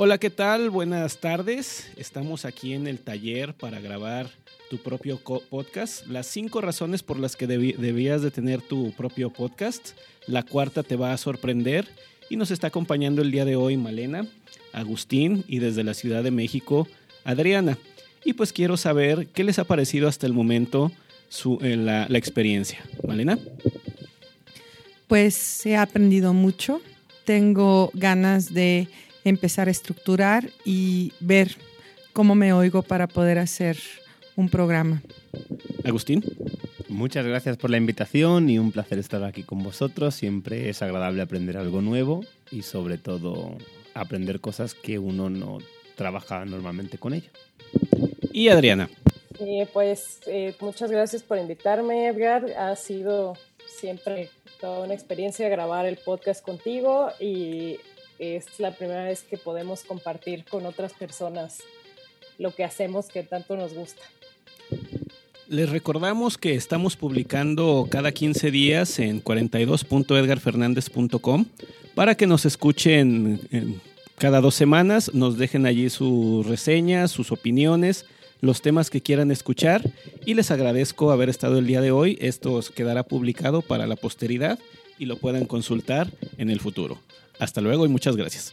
Hola, ¿qué tal? Buenas tardes. Estamos aquí en el taller para grabar tu propio podcast. Las cinco razones por las que debías de tener tu propio podcast. La cuarta te va a sorprender. Y nos está acompañando el día de hoy Malena, Agustín y desde la Ciudad de México, Adriana. Y pues quiero saber qué les ha parecido hasta el momento su, eh, la, la experiencia. Malena. Pues he aprendido mucho. Tengo ganas de empezar a estructurar y ver cómo me oigo para poder hacer un programa. Agustín. Muchas gracias por la invitación y un placer estar aquí con vosotros. Siempre es agradable aprender algo nuevo y sobre todo aprender cosas que uno no trabaja normalmente con ello. Y Adriana. Eh, pues eh, muchas gracias por invitarme, Edgar. Ha sido siempre toda una experiencia grabar el podcast contigo y es la primera vez que podemos compartir con otras personas lo que hacemos que tanto nos gusta. Les recordamos que estamos publicando cada 15 días en 42.edgarfernandez.com para que nos escuchen cada dos semanas, nos dejen allí sus reseñas, sus opiniones, los temas que quieran escuchar y les agradezco haber estado el día de hoy. Esto quedará publicado para la posteridad y lo puedan consultar en el futuro. Hasta luego y muchas gracias.